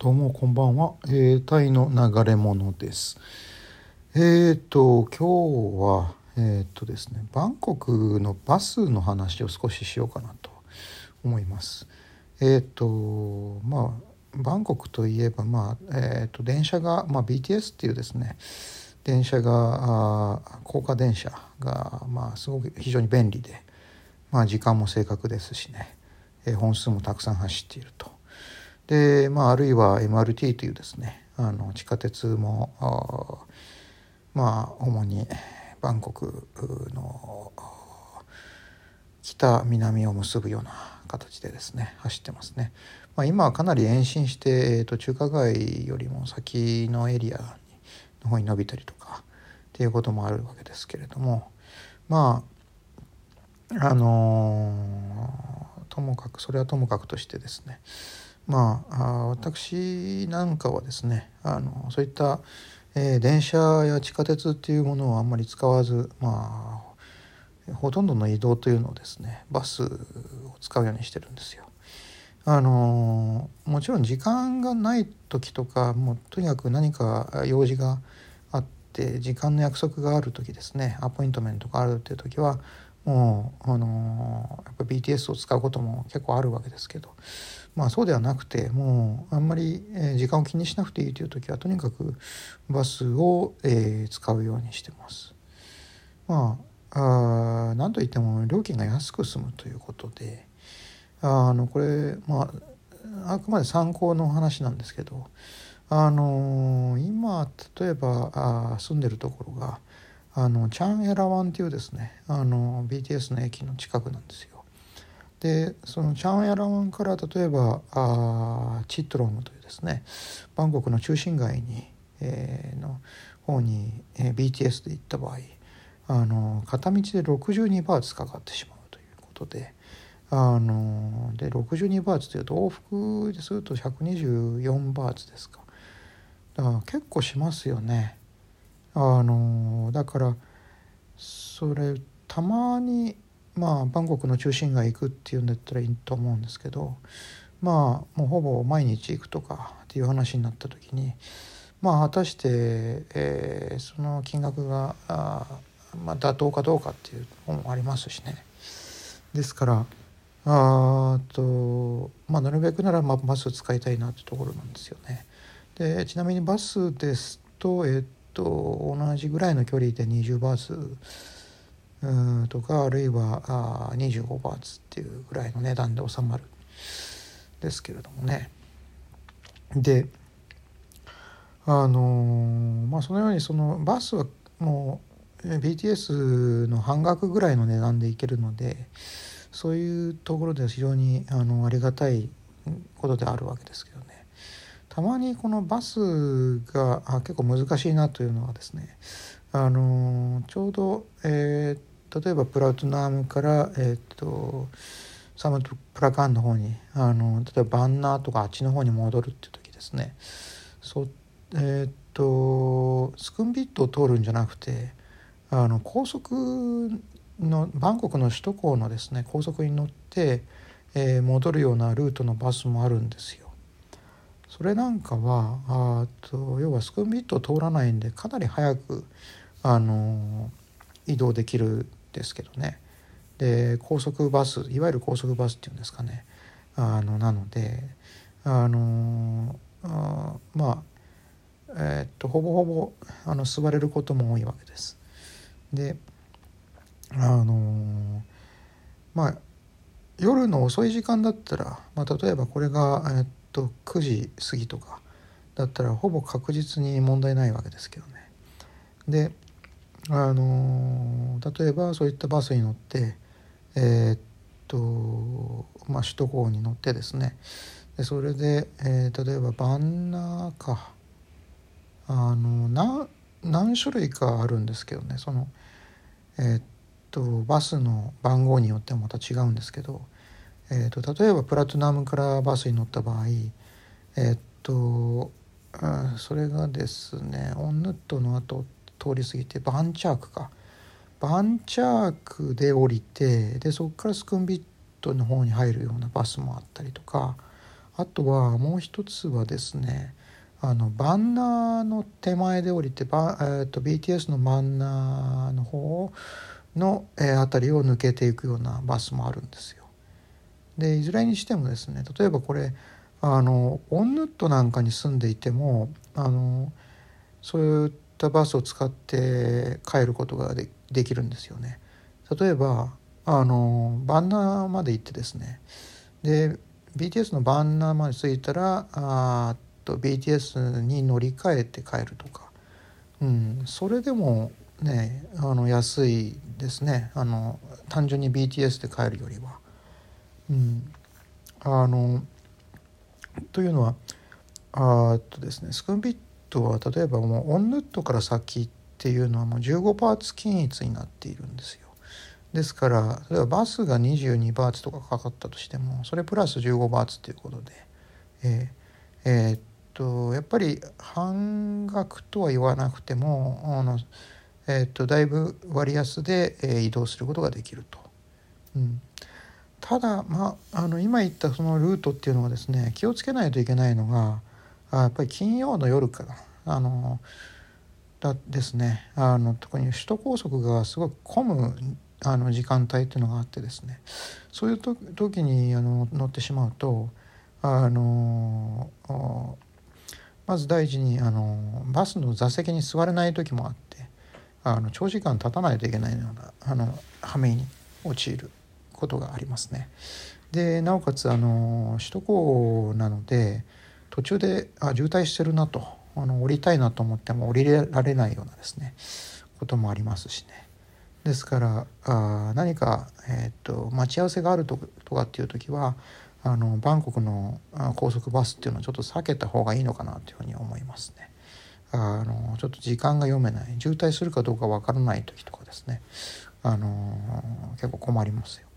どうもこんばんは、えー、タイの流れ物です。えーと今日はえー、とですねバンコクのバスの話を少ししようかなと思います。えーとまあバンコクといえばまあえー、と電車が、まあ、BTS っていうですね電車が高架電車がまあすごく非常に便利でまあ時間も正確ですしねえ本数もたくさん走っていると。で、まあ、あるいは MRT というですねあの地下鉄もまあ主にバンコクの北南を結ぶような形でですね走ってますね。まあ、今はかなり延伸して、えー、と中華街よりも先のエリアの方に伸びたりとかっていうこともあるわけですけれどもまああのー、ともかくそれはともかくとしてですねまあ私なんかはですねあのそういった、えー、電車や地下鉄っていうものをあんまり使わずまあほとんどの移動というのをですねバスを使うようにしてるんですよ。あのもちろん時間がない時とかもうとにかく何か用事があって時間の約束がある時ですねアポイントメントがあるっていう時はもうあのやっぱ BTS を使うことも結構あるわけですけどまあそうではなくてもうあんまり時間を気にしなくていいという時はとにかくバスを、えー、使うようにしてます。まあ何といっても料金が安く済むということであのこれまああくまで参考の話なんですけどあの今例えばあ住んでるところがあのチャンエラワンっていうですねあの BTS の駅の近くなんですよ。でそのチャンエラワンから例えばあチットロムというですねバンコクの中心街に、えー、の方に、えー、BTS で行った場合あの片道で62バーツかかってしまうということであので62バーツというと往復ですると124バーツですか。だから結構しますよね。あのだからそれたまにまあバンコクの中心街行くっていうんだったらいいと思うんですけどまあもうほぼ毎日行くとかっていう話になった時にまあ果たして、えー、その金額があ、まあ、妥当かどうかっていうのもありますしねですからあと、まあ、なるべくなら、ま、バスを使いたいなってところなんですよね。でちなみにバスですとえっと同じぐらいの距離で20バーツうんとかあるいはあ25バーツっていうぐらいの値段で収まるですけれどもね。であのー、まあそのようにそのバスはもう BTS の半額ぐらいの値段で行けるのでそういうところでは非常にあのありがたいことであるわけですけどねたまにこのバスがあ結構難しいなというのはですねあのちょうど、えー、例えばプラトナムから、えーと、サムトプラカンの方にあの例えばバンナーとかあっちの方に戻るっていう時ですねそえっ、とスクンビットを通るんじゃなくてあの高速のバンコクの首都高のですね高速に乗って、えー、戻るようなルートのバスもあるんですよ。それなんかはあと要はスクンビットを通らないんでかなり早くあの移動できるですけどねで高速バスいわゆる高速バスっていうんですかねあのなのであのあまあえー、っとほぼほぼあの座れることも多いわけです。であのまあ夜の遅い時間だったら、まあ、例えばこれが、えっと9時過ぎとかだったらほぼ確実に問題ないわけですけどね。であの例えばそういったバスに乗ってえー、っとまあ首都高に乗ってですね。でそれで、えー、例えばバンナーか。あのな何種類かあるんですけどね。そのえー、っとバスの番号によってもまた違うんですけど、えーと、例えばプラトナムからバスに乗った場合えっ、とそれがですねオンヌットの後通り過ぎてバンチャークかバンチャークで降りてでそこからスクンビットの方に入るようなバスもあったりとかあとはもう一つはですねあのバンナーの手前で降りてバ、えーと、BTS のバンナーの方の、えー、辺りを抜けていくようなバスもあるんですよ。でいずれにしてもですね例えばこれあのオンヌットなんかに住んでいてもあのそういったバスを使って帰ることがでできるんですよね。例えばあのバンナーまで行ってですねで BTS のバンナーまで着いたらあと BTS に乗り換えて帰るとか、うん、それでもねあの安いですねあの単純に BTS で帰るよりは。うん、あのというのはあとですねスクンビットは例えばもうオンヌットから先っていうのはもう15バーツ均一になっているんですよ。ですから例えばバスが22バーツとかかかったとしてもそれプラス15バーツっていうことで、えーえー、っとやっぱり半額とは言わなくてもあの、えー、っとだいぶ割安で、えー、移動することができると。うんただ、まあ、あの今言ったそのルートっていうのはですね気をつけないといけないのがあやっぱり金曜の夜からあのだですねあの特に首都高速がすごく混むあの時間帯っていうのがあってですねそういう時にあの乗ってしまうとあのまず第一にあのバスの座席に座れない時もあってあの長時間立たないといけないようなあの羽目に陥ることがありますね。でなおかつあの首都高なので途中であ渋滞してるなとあの降りたいなと思っても降りられないようなですねこともありますしね。ですからあ何か、えーと、待ち合わせがあるととかっていう時はあのバンコクの高速バスっていうのはちょっと避けた方がいいのかなというふうに思いますね。あのちょっと時間が読めない渋滞するかどうかわからない時とかですねあの結構困りますよ。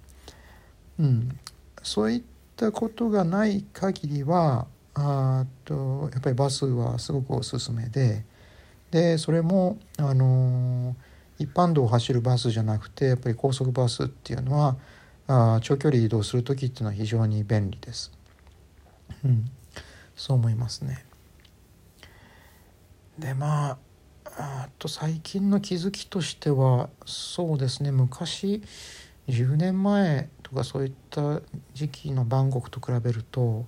うん、そういったことがない限りはあとやっぱりバスはすごくおすすめででそれもあの一般道を走るバスじゃなくてやっぱり高速バスっていうのはあ長距離移動する時っていうのは非常に便利です。うん、そう思いますね。でまああと最近の気づきとしてはそうですね昔10年前とかそういった時期のバンコクと比べると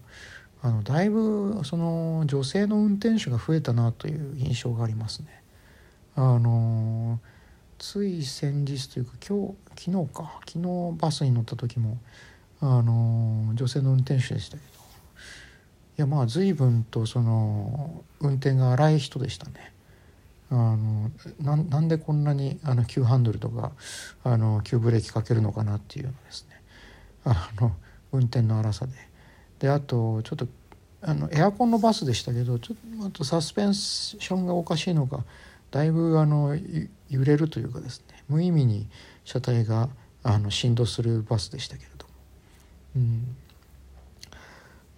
あのだいぶその女性の運転手が増えたなという印象がありますね。あのつい先日というか今日昨日か昨日バスに乗った時もあの女性の運転手でしたけどいやまあ随分とその運転が荒い人でしたね。あのなんでこんなにあの急ハンドルとかあの急ブレーキかけるのかなっていうのですねあの運転の荒さで。であとちょっとあのエアコンのバスでしたけどちょっとサスペンションがおかしいのかだいぶあの揺れるというかですね無意味に車体があの振動するバスでしたけれども、うん、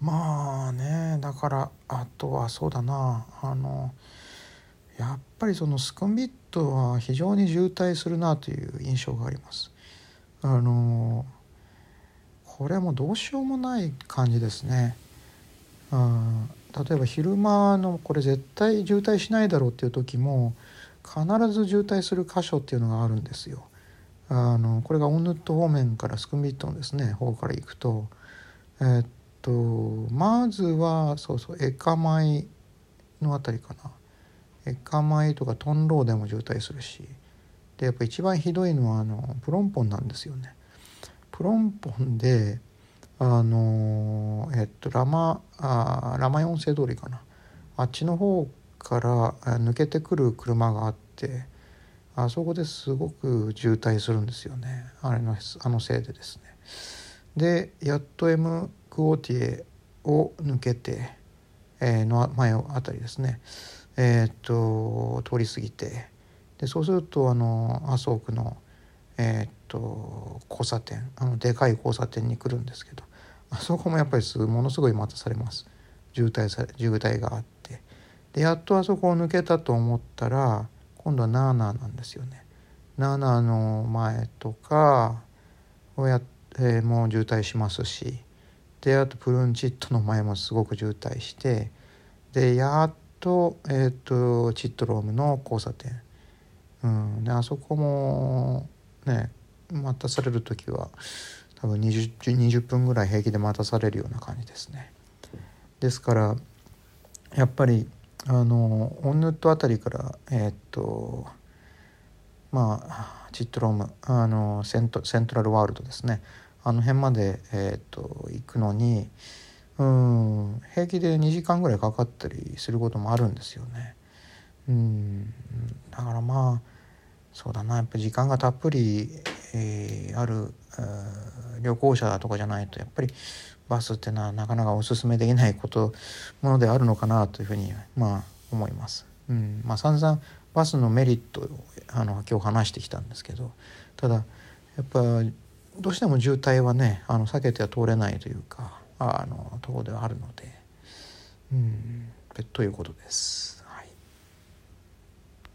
まあねだからあとはそうだなあのやっぱりそのスクンビットは非常に渋滞するなという印象があります。あのこれはもうどうしようもない感じですね。あ例えば昼間のこれ絶対渋滞しないだろうっていう時も必ず渋滞する箇所っていうのがあるんですよ。あのこれがオンヌット方面からスクンビットのですね方から行くとえー、っとまずはそうそうエカマイの辺りかなエカマイとかトンローでも渋滞するしでやっぱ一番ひどいのはあのプロンポンなんですよね。プロンポンであのえっとラマあラマ四世通りかな。あっちの方から抜けてくる車があってあそこですごく渋滞するんですよね。あれのあのせいでですね。でやっと M クオーティエを抜けて、えー、の前あたりですね。えー、っと通り過ぎて。でそうするとあの麻生区のえー、っと交差点あのでかい交差点に来るんですけどあそこもやっぱりすものすごい待たされます。渋滞され渋滞があって。でやっとあそこを抜けたと思ったら今度はナーナーなんですよね。ナーナーの前とかをや、えー、もう渋滞しますしであとプルンチットの前もすごく渋滞してでやっと,、えーと、チットロームの交差点、うん、であそこもね待たされる時は多分 20, 20分ぐらい平気で待たされるような感じですね。ですからやっぱりあのオンヌットあたりからえー、っとまあチットロームあのセントセントラルワールドですねあの辺まで、えー、っと行くのにうん平気で2時間ぐらいかかったりすることもあるんですよね。うんだからまあそうだなやっぱ時間がたっぷり、えー、ある、旅行者とかじゃないとやっぱりバスっていうのはなかなかおすすめできないことものであるのかなというふうにまあ思います。うんまあ、散々バスのメリットをあの今日話してきたんですけどただやっぱどうしても渋滞はねあの避けては通れないというかあのところではあるのでうんということです。